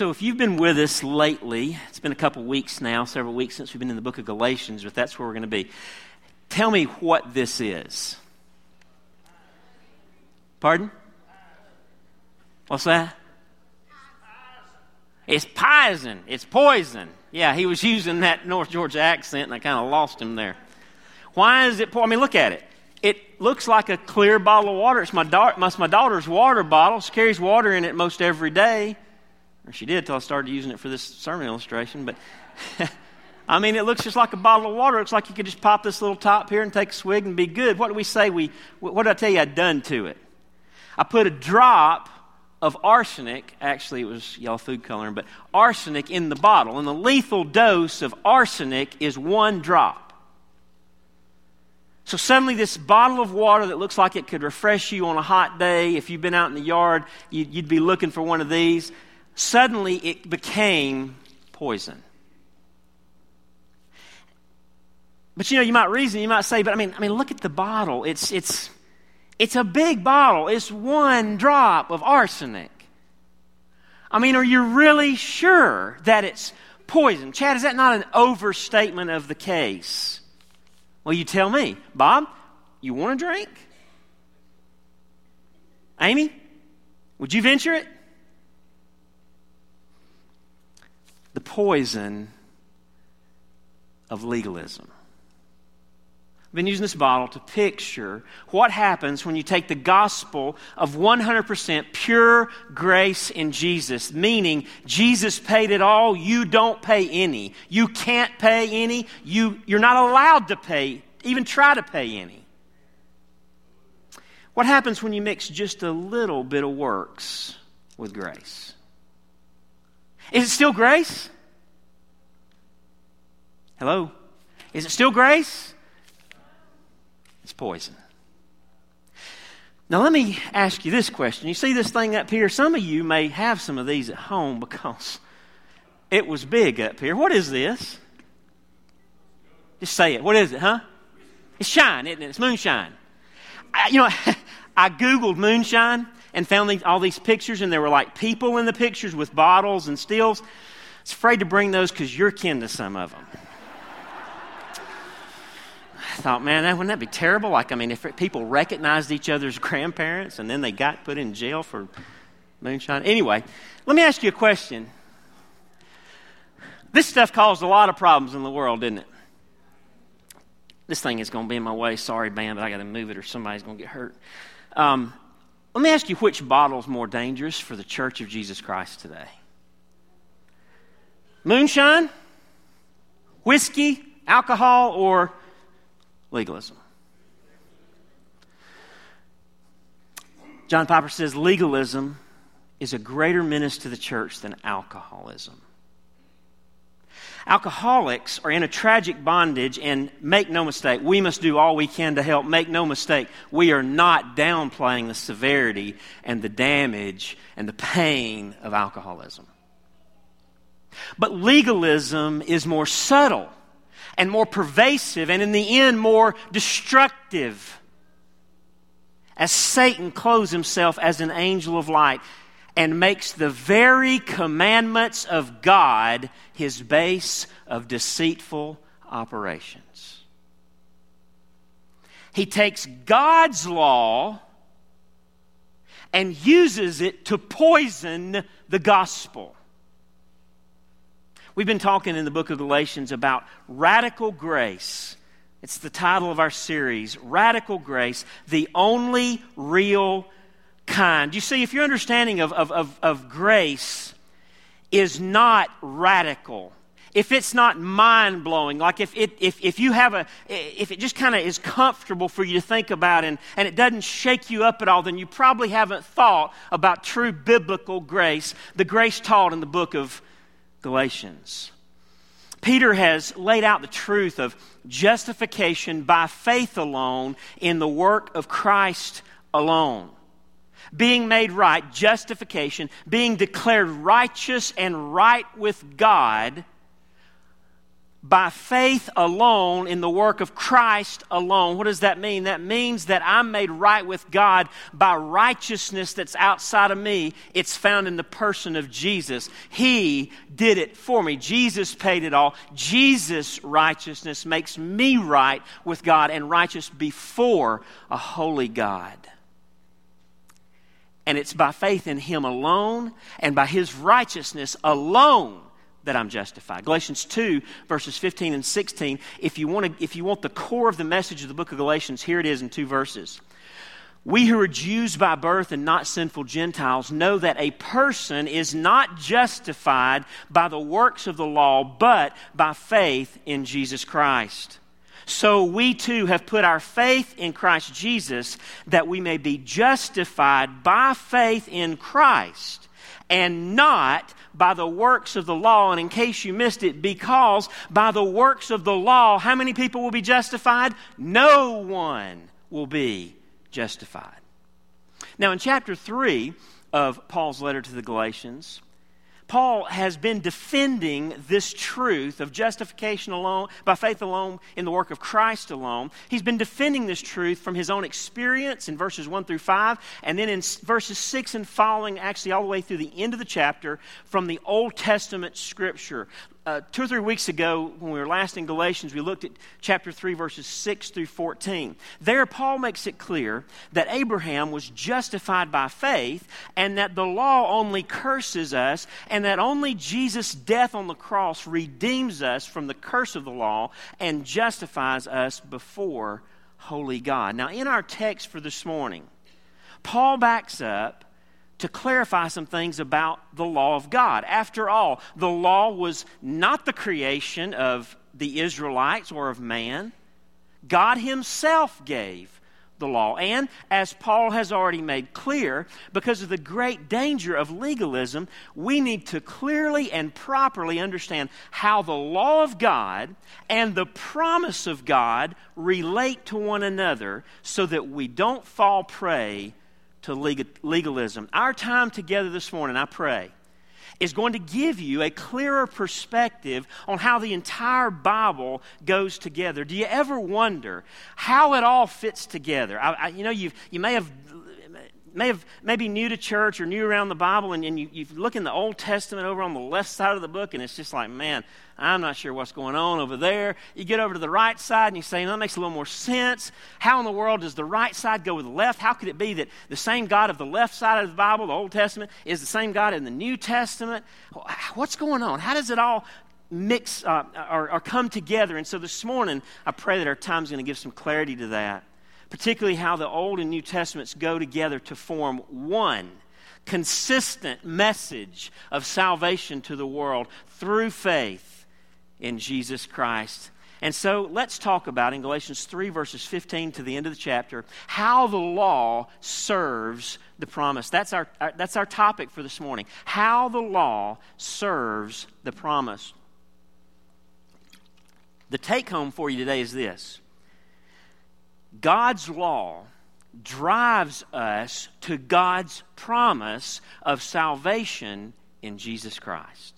So, if you've been with us lately, it's been a couple weeks now, several weeks since we've been in the book of Galatians, but that's where we're going to be. Tell me what this is. Pardon? What's that? It's poison. It's poison. Yeah, he was using that North Georgia accent, and I kind of lost him there. Why is it? Po- I mean, look at it. It looks like a clear bottle of water. It's my, da- my daughter's water bottle. She carries water in it most every day. Or she did until I started using it for this sermon illustration. But I mean, it looks just like a bottle of water. It looks like you could just pop this little top here and take a swig and be good. What do we say we? What did I tell you I'd done to it? I put a drop of arsenic. Actually, it was yellow food coloring, but arsenic in the bottle. And the lethal dose of arsenic is one drop. So suddenly, this bottle of water that looks like it could refresh you on a hot day, if you've been out in the yard, you'd, you'd be looking for one of these suddenly it became poison. But you know, you might reason, you might say, but I mean, I mean, look at the bottle. It's it's it's a big bottle. It's one drop of arsenic. I mean, are you really sure that it's poison? Chad, is that not an overstatement of the case? Well, you tell me. Bob, you want a drink? Amy, would you venture it? The poison of legalism. I've been using this bottle to picture what happens when you take the gospel of 100% pure grace in Jesus, meaning Jesus paid it all, you don't pay any. You can't pay any, you, you're not allowed to pay, even try to pay any. What happens when you mix just a little bit of works with grace? Is it still grace? Hello? Is it still grace? It's poison. Now, let me ask you this question. You see this thing up here? Some of you may have some of these at home because it was big up here. What is this? Just say it. What is it, huh? It's shine, isn't it? It's moonshine. I, you know, I Googled moonshine and found these, all these pictures, and there were like people in the pictures with bottles and stills. I was afraid to bring those because you're kin to some of them. I thought, man, that, wouldn't that be terrible? Like, I mean, if people recognized each other's grandparents and then they got put in jail for moonshine. Anyway, let me ask you a question. This stuff caused a lot of problems in the world, didn't it? This thing is going to be in my way. Sorry, man, but I got to move it or somebody's going to get hurt. Um, let me ask you which bottle is more dangerous for the church of Jesus Christ today? Moonshine, whiskey, alcohol, or legalism? John Piper says legalism is a greater menace to the church than alcoholism. Alcoholics are in a tragic bondage, and make no mistake, we must do all we can to help. Make no mistake, we are not downplaying the severity and the damage and the pain of alcoholism. But legalism is more subtle and more pervasive, and in the end, more destructive. As Satan clothes himself as an angel of light and makes the very commandments of God his base of deceitful operations. He takes God's law and uses it to poison the gospel. We've been talking in the book of Galatians about radical grace. It's the title of our series Radical Grace, the only real kind. You see, if your understanding of, of, of, of grace is not radical, if it's not mind blowing, like if, it, if, if you have a, if it just kind of is comfortable for you to think about and, and it doesn't shake you up at all, then you probably haven't thought about true biblical grace, the grace taught in the book of Galatians. Peter has laid out the truth of justification by faith alone in the work of Christ alone being made right, justification, being declared righteous and right with God by faith alone in the work of Christ alone. What does that mean? That means that I'm made right with God by righteousness that's outside of me. It's found in the person of Jesus. He did it for me. Jesus paid it all. Jesus' righteousness makes me right with God and righteous before a holy God. And it's by faith in Him alone and by His righteousness alone that I'm justified. Galatians 2, verses 15 and 16. If you, want to, if you want the core of the message of the book of Galatians, here it is in two verses. We who are Jews by birth and not sinful Gentiles know that a person is not justified by the works of the law, but by faith in Jesus Christ. So we too have put our faith in Christ Jesus that we may be justified by faith in Christ and not by the works of the law. And in case you missed it, because by the works of the law, how many people will be justified? No one will be justified. Now, in chapter 3 of Paul's letter to the Galatians, Paul has been defending this truth of justification alone, by faith alone, in the work of Christ alone. He's been defending this truth from his own experience in verses 1 through 5, and then in verses 6 and following, actually all the way through the end of the chapter, from the Old Testament scripture uh, two or three weeks ago, when we were last in Galatians, we looked at chapter 3, verses 6 through 14. There, Paul makes it clear that Abraham was justified by faith and that the law only curses us and that only Jesus' death on the cross redeems us from the curse of the law and justifies us before holy God. Now, in our text for this morning, Paul backs up to clarify some things about the law of God. After all, the law was not the creation of the Israelites or of man, God Himself gave the law. And as Paul has already made clear, because of the great danger of legalism, we need to clearly and properly understand how the law of God and the promise of God relate to one another so that we don't fall prey to legalism. Our time together this morning, I pray, is going to give you a clearer perspective on how the entire Bible goes together. Do you ever wonder how it all fits together? I, I, you know, you you may have may have maybe new to church or new around the Bible, and, and you, you look in the Old Testament over on the left side of the book, and it's just like, man, I'm not sure what's going on over there. You get over to the right side, and you say, that makes a little more sense. How in the world does the right side go with the left? How could it be that the same God of the left side of the Bible, the Old Testament, is the same God in the New Testament? What's going on? How does it all mix uh, or, or come together? And so this morning, I pray that our time is going to give some clarity to that particularly how the Old and New Testaments go together to form one consistent message of salvation to the world through faith in Jesus Christ. And so let's talk about in Galatians 3, verses 15 to the end of the chapter, how the law serves the promise. That's our, our, that's our topic for this morning. How the law serves the promise. The take home for you today is this God's law drives us to God's promise of salvation in Jesus Christ.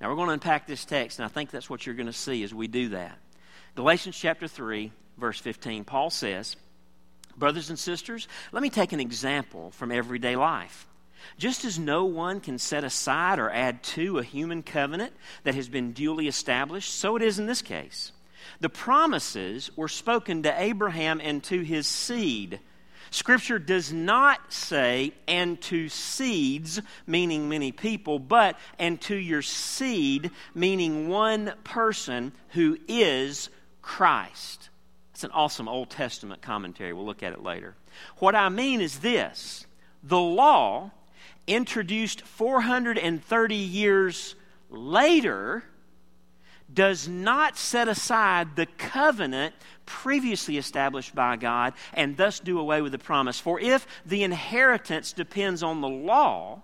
Now, we're going to unpack this text, and I think that's what you're going to see as we do that. Galatians chapter 3, verse 15, Paul says, Brothers and sisters, let me take an example from everyday life. Just as no one can set aside or add to a human covenant that has been duly established, so it is in this case. The promises were spoken to Abraham and to his seed. Scripture does not say, and to seeds, meaning many people, but and to your seed, meaning one person who is Christ. It's an awesome Old Testament commentary. We'll look at it later. What I mean is this the law, introduced 430 years later, does not set aside the covenant previously established by God and thus do away with the promise. For if the inheritance depends on the law,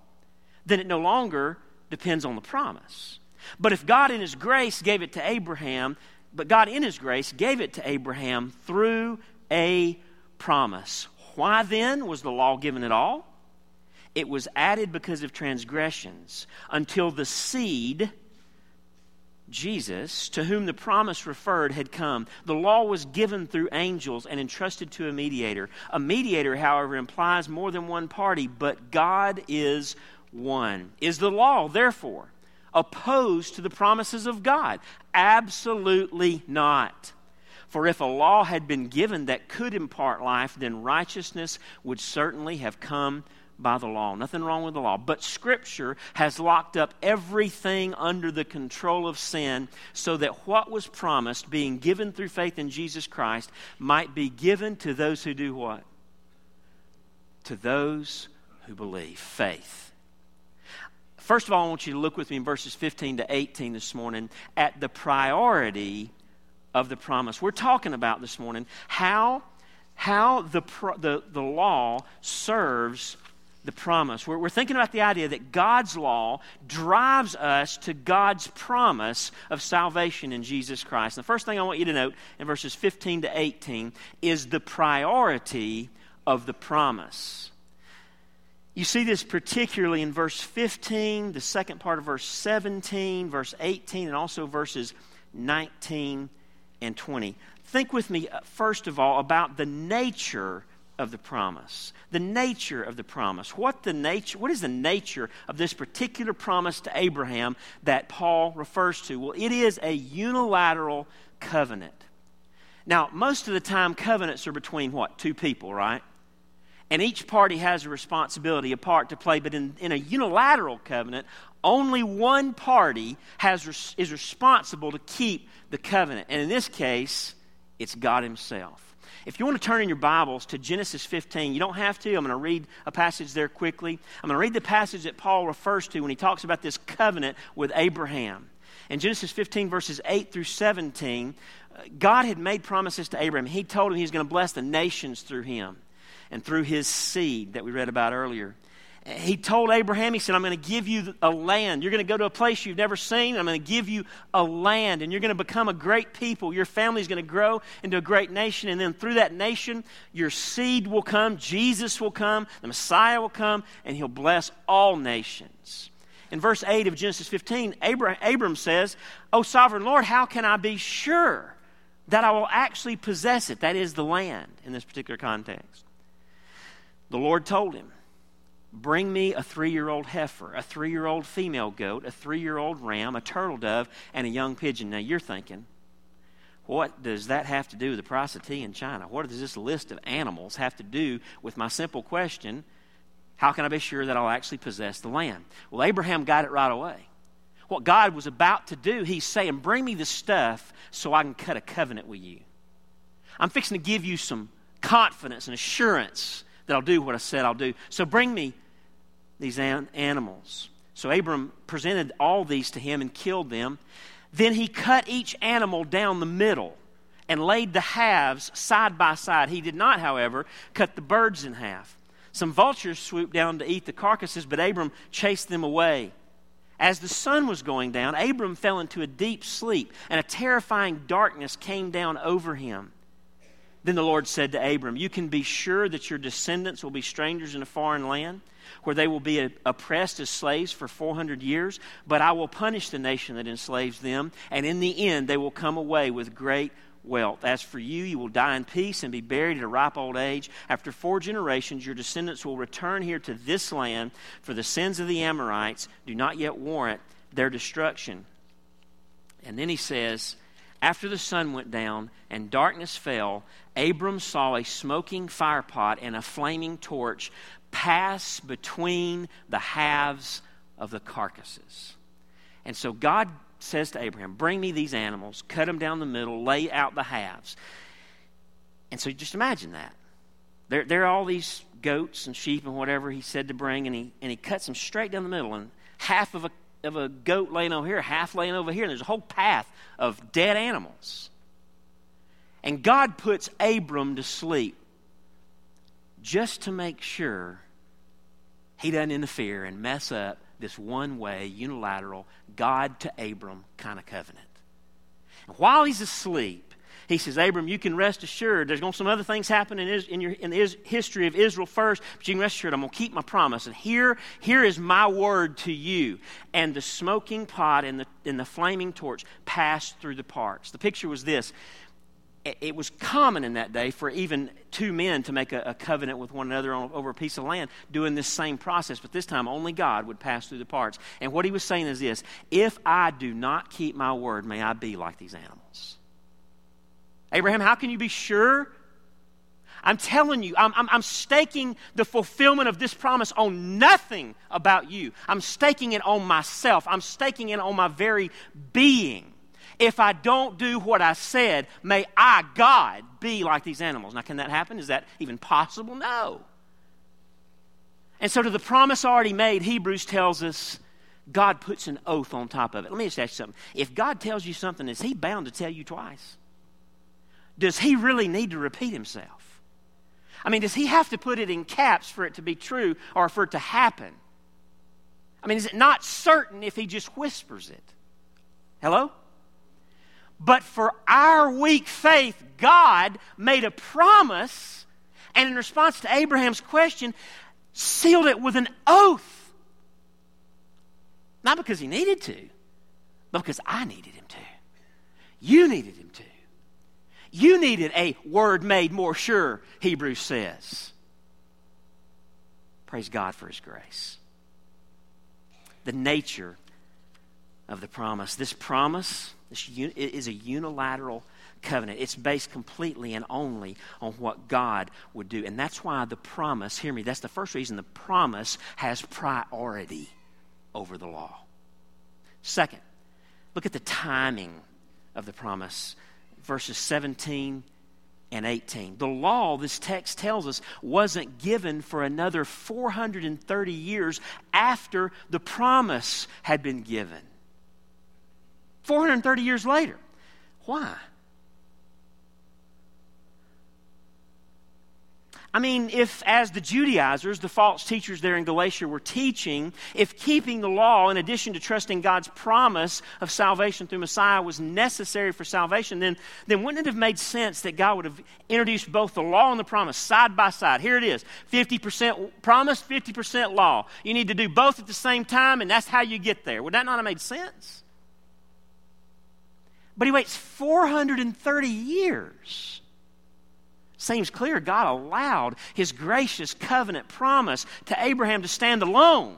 then it no longer depends on the promise. But if God in His grace gave it to Abraham, but God in His grace gave it to Abraham through a promise. Why then was the law given at all? It was added because of transgressions until the seed Jesus, to whom the promise referred, had come. The law was given through angels and entrusted to a mediator. A mediator, however, implies more than one party, but God is one. Is the law, therefore, opposed to the promises of God? Absolutely not. For if a law had been given that could impart life, then righteousness would certainly have come by the law. Nothing wrong with the law. But Scripture has locked up everything under the control of sin so that what was promised, being given through faith in Jesus Christ, might be given to those who do what? To those who believe. Faith. First of all, I want you to look with me in verses 15 to 18 this morning at the priority of the promise. We're talking about this morning how, how the, the, the law serves the promise. We're, we're, thinking about the idea that God's law drives us to God's promise of salvation in Jesus Christ. And the first thing I want you to note in verses 15 to 18 is the priority of the promise. You see this particularly in verse 15, the second part of verse 17, verse 18, and also verses 19 and 20. Think with me, uh, first of all, about the nature of the promise. The nature of the promise. What the nature what is the nature of this particular promise to Abraham that Paul refers to? Well, it is a unilateral covenant. Now, most of the time covenants are between what? Two people, right? And each party has a responsibility, a part to play, but in, in a unilateral covenant, only one party has, is responsible to keep the covenant. And in this case, it's God Himself. If you want to turn in your Bibles to Genesis 15, you don't have to. I'm going to read a passage there quickly. I'm going to read the passage that Paul refers to when he talks about this covenant with Abraham. In Genesis 15, verses 8 through 17, uh, God had made promises to Abraham. He told him he was going to bless the nations through him and through his seed that we read about earlier he told Abraham, he said, I'm going to give you a land. You're going to go to a place you've never seen. I'm going to give you a land, and you're going to become a great people. Your family's going to grow into a great nation, and then through that nation, your seed will come, Jesus will come, the Messiah will come, and he'll bless all nations. In verse 8 of Genesis 15, Abraham, Abram says, Oh, sovereign Lord, how can I be sure that I will actually possess it? That is the land in this particular context. The Lord told him, Bring me a three year old heifer, a three year old female goat, a three year old ram, a turtle dove, and a young pigeon. Now you're thinking, what does that have to do with the price of tea in China? What does this list of animals have to do with my simple question? How can I be sure that I'll actually possess the land? Well, Abraham got it right away. What God was about to do, he's saying, Bring me the stuff so I can cut a covenant with you. I'm fixing to give you some confidence and assurance that I'll do what I said I'll do. So bring me these an- animals. So Abram presented all these to him and killed them. Then he cut each animal down the middle and laid the halves side by side. He did not, however, cut the birds in half. Some vultures swooped down to eat the carcasses, but Abram chased them away. As the sun was going down, Abram fell into a deep sleep, and a terrifying darkness came down over him. Then the Lord said to Abram, You can be sure that your descendants will be strangers in a foreign land, where they will be oppressed as slaves for 400 years, but I will punish the nation that enslaves them, and in the end they will come away with great wealth. As for you, you will die in peace and be buried at a ripe old age. After four generations, your descendants will return here to this land, for the sins of the Amorites do not yet warrant their destruction. And then he says, after the sun went down and darkness fell, Abram saw a smoking firepot and a flaming torch pass between the halves of the carcasses. And so God says to Abraham, Bring me these animals, cut them down the middle, lay out the halves. And so just imagine that. There, there are all these goats and sheep and whatever he said to bring, and he, and he cuts them straight down the middle. And half of a of a goat laying over here, half laying over here, and there's a whole path of dead animals. And God puts Abram to sleep just to make sure he doesn't interfere and mess up this one way, unilateral, God to Abram kind of covenant. And while he's asleep, he says, Abram, you can rest assured. There's going to some other things happen in, in, your, in the history of Israel first, but you can rest assured I'm going to keep my promise. And here, here is my word to you. And the smoking pot and the, and the flaming torch passed through the parts. The picture was this it was common in that day for even two men to make a, a covenant with one another on, over a piece of land doing this same process, but this time only God would pass through the parts. And what he was saying is this if I do not keep my word, may I be like these animals. Abraham, how can you be sure? I'm telling you, I'm, I'm, I'm, staking the fulfillment of this promise on nothing about you. I'm staking it on myself. I'm staking it on my very being. If I don't do what I said, may I, God, be like these animals. Now, can that happen? Is that even possible? No. And so, to the promise already made, Hebrews tells us God puts an oath on top of it. Let me just ask you something. If God tells you something, is He bound to tell you twice? Does He really need to repeat Himself? I mean, does He have to put it in caps for it to be true or for it to happen? I mean, is it not certain if He just whispers it? Hello? But for our weak faith, God made a promise, and in response to Abraham's question, sealed it with an oath. Not because he needed to, but because I needed him to. You needed him to. You needed a word made more sure, Hebrews says. Praise God for his grace. The nature of the promise. This promise this is a unilateral covenant. It's based completely and only on what God would do. And that's why the promise, hear me, that's the first reason the promise has priority over the law. Second, look at the timing of the promise. Verses 17 and 18. The law, this text tells us, wasn't given for another 430 years after the promise had been given. 430 years later. Why? I mean, if, as the Judaizers, the false teachers there in Galatia, were teaching, if keeping the law, in addition to trusting God's promise of salvation through Messiah, was necessary for salvation, then, then wouldn't it have made sense that God would have introduced both the law and the promise side by side? Here it is 50% promise, 50% law. You need to do both at the same time, and that's how you get there. Would that not have made sense? But he waits 430 years. Seems clear God allowed his gracious covenant promise to Abraham to stand alone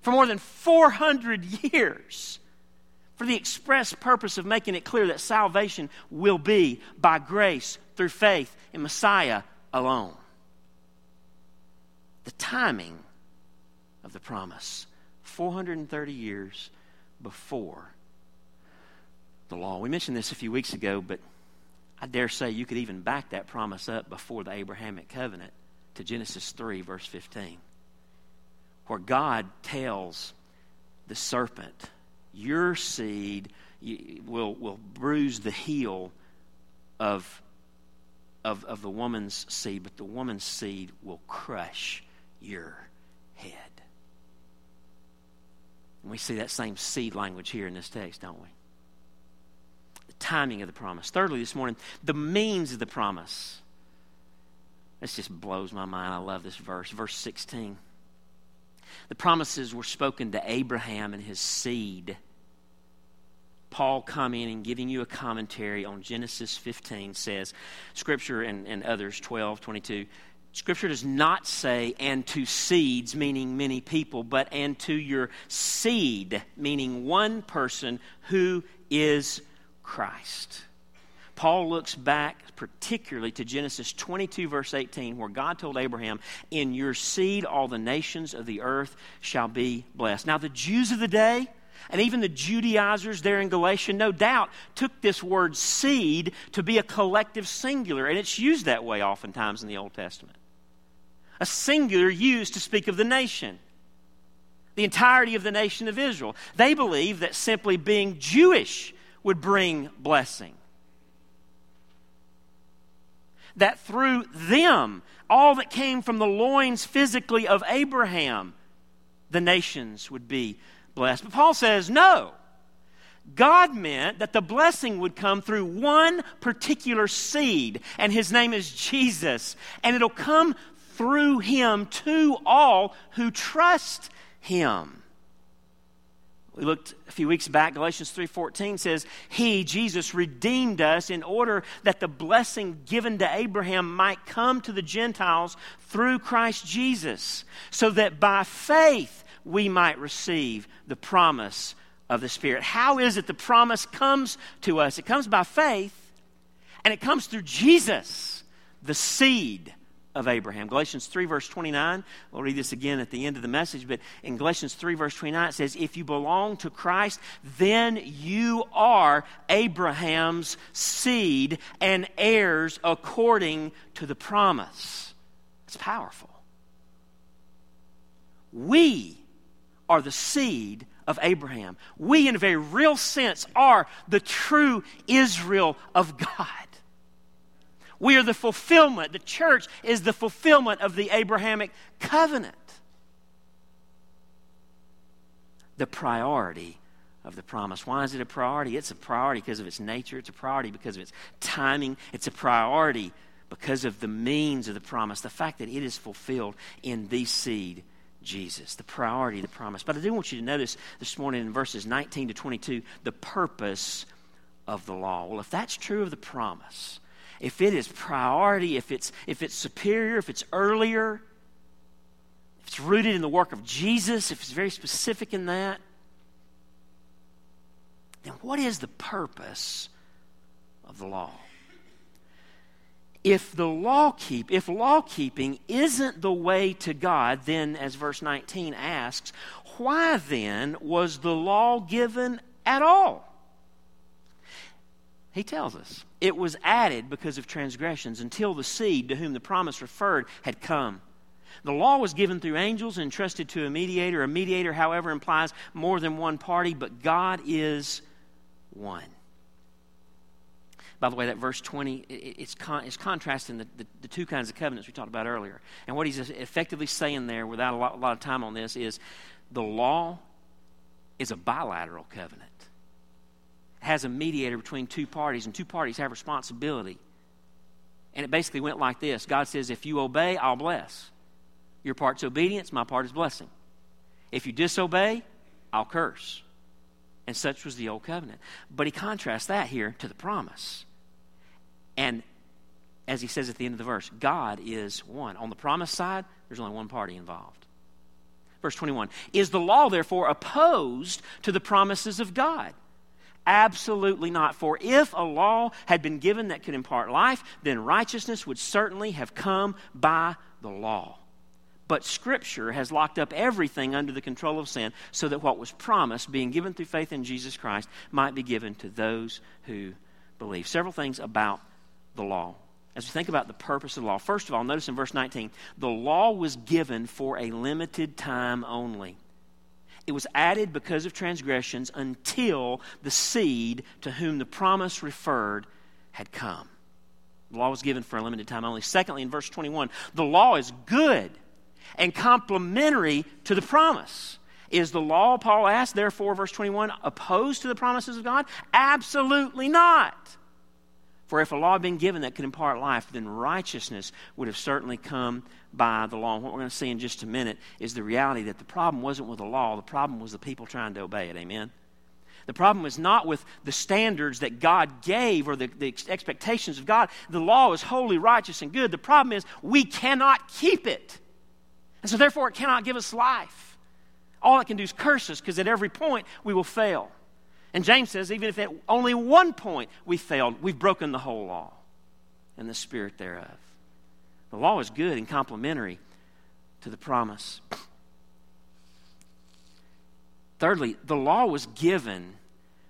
for more than 400 years for the express purpose of making it clear that salvation will be by grace through faith in Messiah alone. The timing of the promise 430 years before the law. We mentioned this a few weeks ago, but I dare say you could even back that promise up before the Abrahamic covenant to Genesis 3, verse 15, where God tells the serpent, Your seed will, will bruise the heel of, of, of the woman's seed, but the woman's seed will crush your head. And we see that same seed language here in this text, don't we? Timing of the promise. Thirdly, this morning, the means of the promise. This just blows my mind. I love this verse. Verse 16. The promises were spoken to Abraham and his seed. Paul coming and giving you a commentary on Genesis 15 says, Scripture and, and others, 12, 22, Scripture does not say, and to seeds, meaning many people, but and to your seed, meaning one person who is Christ. Paul looks back particularly to Genesis 22, verse 18, where God told Abraham, In your seed all the nations of the earth shall be blessed. Now, the Jews of the day, and even the Judaizers there in Galatia, no doubt, took this word seed to be a collective singular, and it's used that way oftentimes in the Old Testament. A singular used to speak of the nation, the entirety of the nation of Israel. They believe that simply being Jewish would bring blessing. That through them, all that came from the loins physically of Abraham, the nations would be blessed. But Paul says, no. God meant that the blessing would come through one particular seed, and his name is Jesus. And it'll come through him to all who trust him. We looked a few weeks back, Galatians 3:14 says, "He, Jesus, redeemed us in order that the blessing given to Abraham might come to the Gentiles through Christ Jesus, so that by faith we might receive the promise of the Spirit." How is it the promise comes to us? It comes by faith, and it comes through Jesus, the seed of Abraham. Galatians 3, verse 29. We'll read this again at the end of the message, but in Galatians 3, verse 29, it says, If you belong to Christ, then you are Abraham's seed and heirs according to the promise. It's powerful. We are the seed of Abraham. We, in a very real sense, are the true Israel of God. We are the fulfillment. The church is the fulfillment of the Abrahamic covenant. The priority of the promise. Why is it a priority? It's a priority because of its nature, it's a priority because of its timing, it's a priority because of the means of the promise, the fact that it is fulfilled in the seed. Jesus, the priority of the promise. But I do want you to notice this morning in verses 19 to 22 the purpose of the law. Well, if that's true of the promise, if it is priority, if it's, if it's superior, if it's earlier, if it's rooted in the work of Jesus, if it's very specific in that, then what is the purpose of the law? If the law keep, if law keeping isn't the way to God, then as verse 19 asks, why then was the law given at all? He tells us it was added because of transgressions until the seed to whom the promise referred had come. The law was given through angels and entrusted to a mediator. A mediator, however, implies more than one party, but God is one. By the way, that verse 20, it's, con- it's contrasting the, the, the, two kinds of covenants we talked about earlier. And what he's effectively saying there, without a lot, a lot of time on this, is the law is a bilateral covenant has a mediator between two parties, and two parties have responsibility. And it basically went like this God says, If you obey, I'll bless. Your part's obedience, my part is blessing. If you disobey, I'll curse. And such was the old covenant. But he contrasts that here to the promise. And as he says at the end of the verse, God is one. On the promise side, there's only one party involved. Verse 21 Is the law, therefore, opposed to the promises of God? Absolutely not. For if a law had been given that could impart life, then righteousness would certainly have come by the law. But Scripture has locked up everything under the control of sin so that what was promised, being given through faith in Jesus Christ, might be given to those who believe. Several things about the law. As we think about the purpose of the law, first of all, notice in verse 19, the law was given for a limited time only. It was added because of transgressions until the seed to whom the promise referred had come. The law was given for a limited time only. Secondly, in verse 21, the law is good and complementary to the promise. Is the law, Paul asked, therefore, verse 21, opposed to the promises of God? Absolutely not. For if a law had been given that could impart life, then righteousness would have certainly come by the law. And what we're going to see in just a minute is the reality that the problem wasn't with the law, the problem was the people trying to obey it. Amen? The problem was not with the standards that God gave or the, the expectations of God. The law is holy, righteous, and good. The problem is we cannot keep it. And so, therefore, it cannot give us life. All it can do is curse us because at every point we will fail. And James says, even if at only one point we failed, we've broken the whole law and the spirit thereof. The law is good and complementary to the promise. Thirdly, the law was given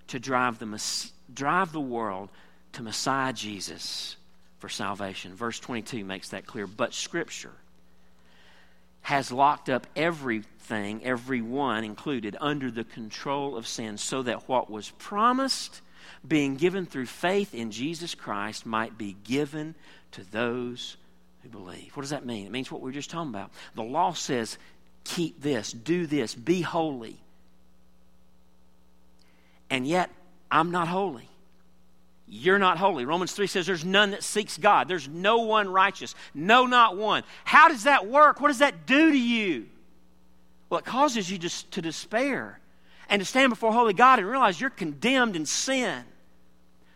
to drive the, drive the world to Messiah Jesus for salvation. Verse 22 makes that clear. But Scripture has locked up everything, everyone included, under the control of sin, so that what was promised, being given through faith in Jesus Christ, might be given to those who believe. What does that mean? It means what we are just talking about. The law says, keep this, do this, be holy. And yet, I'm not holy. You're not holy. Romans 3 says there's none that seeks God. There's no one righteous. No, not one. How does that work? What does that do to you? Well, it causes you just to despair and to stand before holy God and realize you're condemned in sin.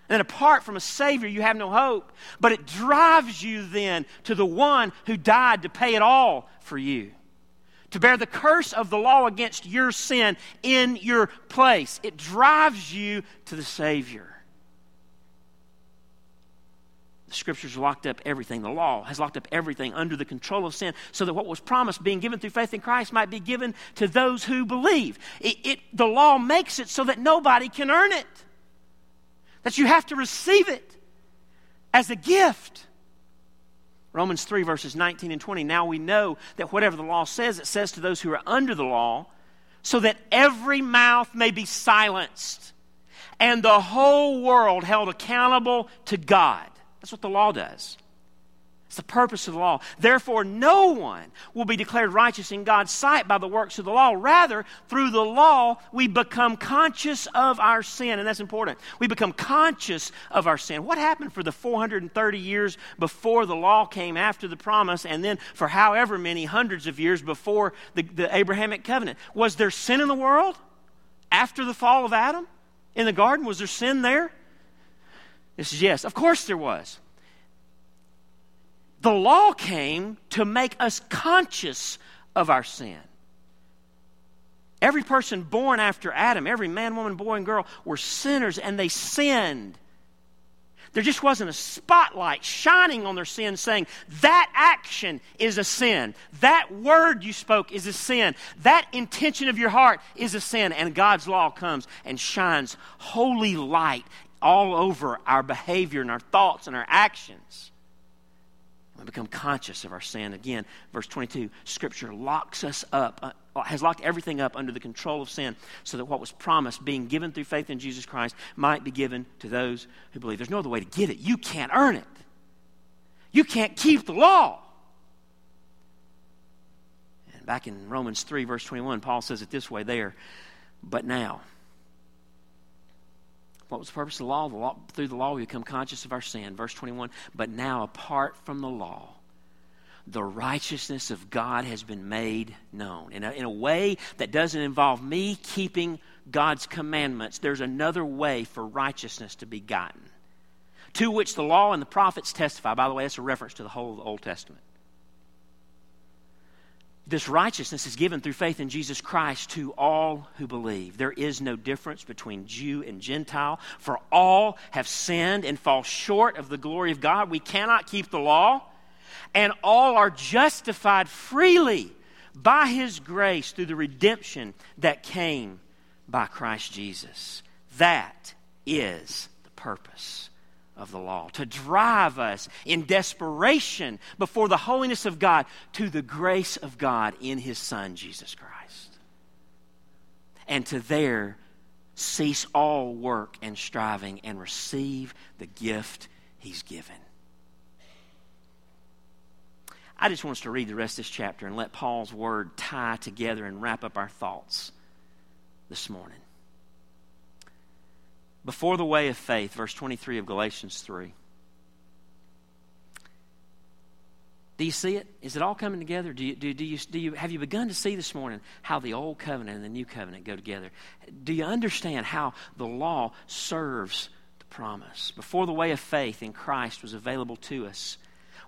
And apart from a Savior, you have no hope. But it drives you then to the one who died to pay it all for you to bear the curse of the law against your sin in your place. It drives you to the Savior. The scriptures locked up everything. The law has locked up everything under the control of sin so that what was promised, being given through faith in Christ, might be given to those who believe. It, it, the law makes it so that nobody can earn it, that you have to receive it as a gift. Romans 3, verses 19 and 20. Now we know that whatever the law says, it says to those who are under the law, so that every mouth may be silenced and the whole world held accountable to God. That's what the law does. It's the purpose of the law. Therefore, no one will be declared righteous in God's sight by the works of the law. Rather, through the law, we become conscious of our sin. And that's important. We become conscious of our sin. What happened for the 430 years before the law came after the promise, and then for however many hundreds of years before the, the Abrahamic covenant? Was there sin in the world after the fall of Adam in the garden? Was there sin there? This is yes. Of course there was. The law came to make us conscious of our sin. Every person born after Adam, every man, woman, boy, and girl were sinners and they sinned. There just wasn't a spotlight shining on their sin saying, that action is a sin. That word you spoke is a sin. That intention of your heart is a sin. And God's law comes and shines holy light all over our behavior and our thoughts and our actions. We become conscious of our sin. Again, verse 22, Scripture locks us up, uh, has locked everything up under the control of sin, so that what was promised, being given through faith in Jesus Christ, might be given to those who believe. There's no other way to get it. You can't earn it, you can't keep the law. And back in Romans 3, verse 21, Paul says it this way there, but now. What was the purpose of the law? the law? Through the law, we become conscious of our sin. Verse 21 But now, apart from the law, the righteousness of God has been made known. In a, in a way that doesn't involve me keeping God's commandments, there's another way for righteousness to be gotten. To which the law and the prophets testify. By the way, that's a reference to the whole of the Old Testament this righteousness is given through faith in Jesus Christ to all who believe. There is no difference between Jew and Gentile, for all have sinned and fall short of the glory of God. We cannot keep the law, and all are justified freely by His grace through the redemption that came by Christ Jesus. That is the purpose of the law, to drive us in desperation before the holiness of God to the grace of God in His Son, Jesus Christ. And to there cease all work and striving and receive the gift He's given. I just want us to read the rest of this chapter and let Paul's word tie together and wrap up our thoughts this morning before the way of faith, verse 23 of Galatians 3. Do you see it? Is it all coming together? Do you, do, do, you, do you, have you begun to see this morning how the old covenant and the new covenant go together? Do you understand how the law serves the promise? Before the way of faith in Christ was available to us,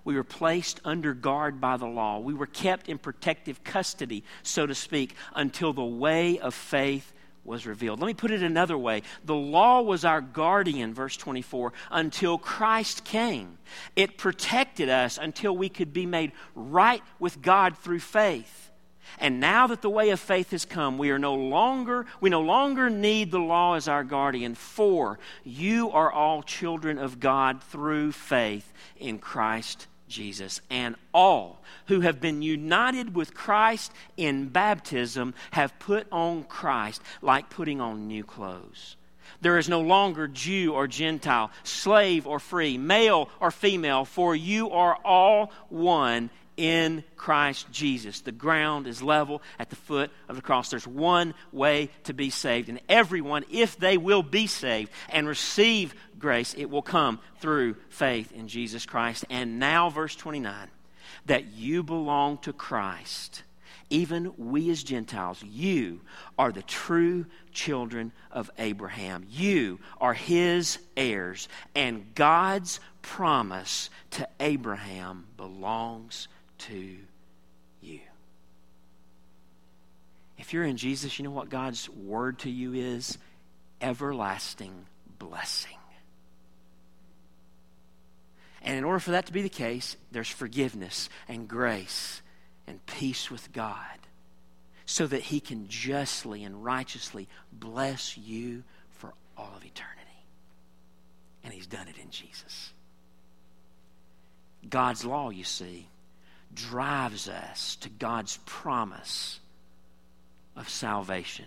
we were placed under guard by the law. We were kept in protective custody, so to speak, until the way of faith was revealed. Let me put it another way. The law was our guardian, verse 24, until Christ came. It protected us until we could be made right with God through faith. And now that the way of faith has come, we are no longer we no longer need the law as our guardian, for you are all children of God through faith in Christ Jesus, and all who have been united with Christ in baptism have put on Christ like putting on new clothes. There is no longer Jew or Gentile, slave or free, male or female, for you are all one in Christ Jesus. The ground is level at the foot of the cross. There's one way to be saved, and everyone, if they will be saved and receive grace, it will come through faith in Jesus Christ. And now, verse 29 that you belong to Christ even we as Gentiles, you are the true children of Abraham. You are his heirs, and God's promise to Abraham belongs to you. If you're in Jesus, you know what God's word to you is? Everlasting blessing. And in order for that to be the case, there's forgiveness and grace and peace with God so that He can justly and righteously bless you for all of eternity. And He's done it in Jesus. God's law, you see, drives us to God's promise of salvation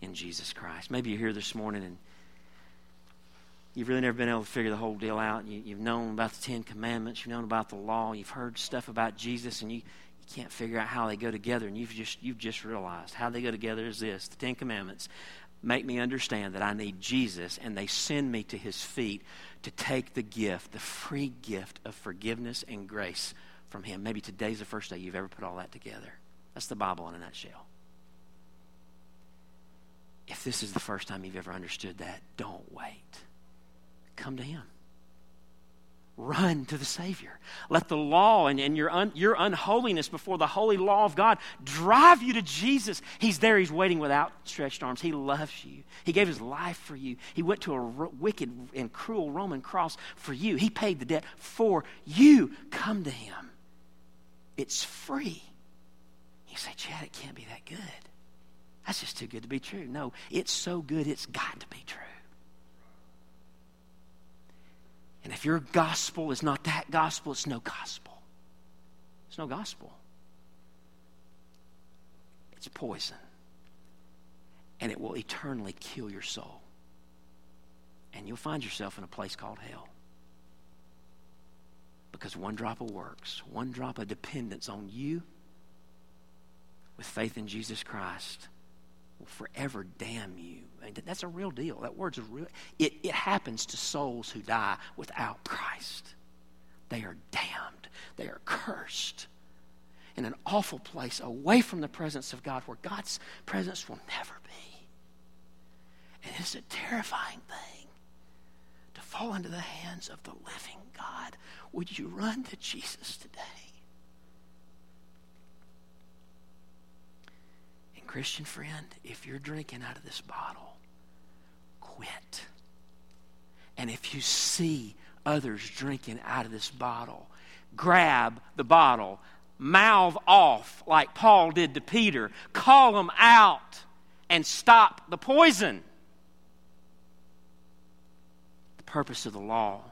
in Jesus Christ. Maybe you're here this morning and you've really never been able to figure the whole deal out. You, have known about the Ten Commandments, you've known about the law, you've heard stuff about Jesus, and you, you can't figure out how they go together. And you've just, you've just realized how they go together is this the Ten Commandments make me understand that I need Jesus, and they send me to his feet to take the gift, the free gift of forgiveness and grace from him. Maybe today's the first day you've ever put all that together. That's the Bible in a nutshell. If this is the first time you've ever understood that, don't wait come to Him. Run to the Savior. Let the law and, and your, un, your unholiness before the holy law of God drive you to Jesus. He's there. He's waiting with outstretched arms. He loves you. He gave His life for you. He went to a wicked and cruel Roman cross for you. He paid the debt for you. Come to Him. It's free. You say, Chad, it can't be that good. That's just too good to be true. No, it's so good, it's got to be true. And if your gospel is not that gospel, it's no gospel. It's no gospel. It's poison. And it will eternally kill your soul. And you'll find yourself in a place called hell. Because one drop of works, one drop of dependence on you with faith in Jesus Christ will forever damn you. That's a real deal. That word's a real. It, it happens to souls who die without Christ. They are damned. They are cursed in an awful place away from the presence of God where God's presence will never be. And it's a terrifying thing to fall into the hands of the living God. Would you run to Jesus today? Christian friend, if you're drinking out of this bottle, quit. And if you see others drinking out of this bottle, grab the bottle, mouth off like Paul did to Peter, call them out, and stop the poison. The purpose of the law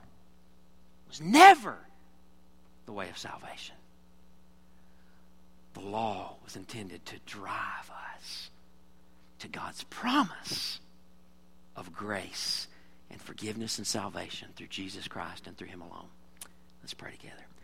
was never the way of salvation. The law was intended to drive us to God's promise of grace and forgiveness and salvation through Jesus Christ and through Him alone. Let's pray together.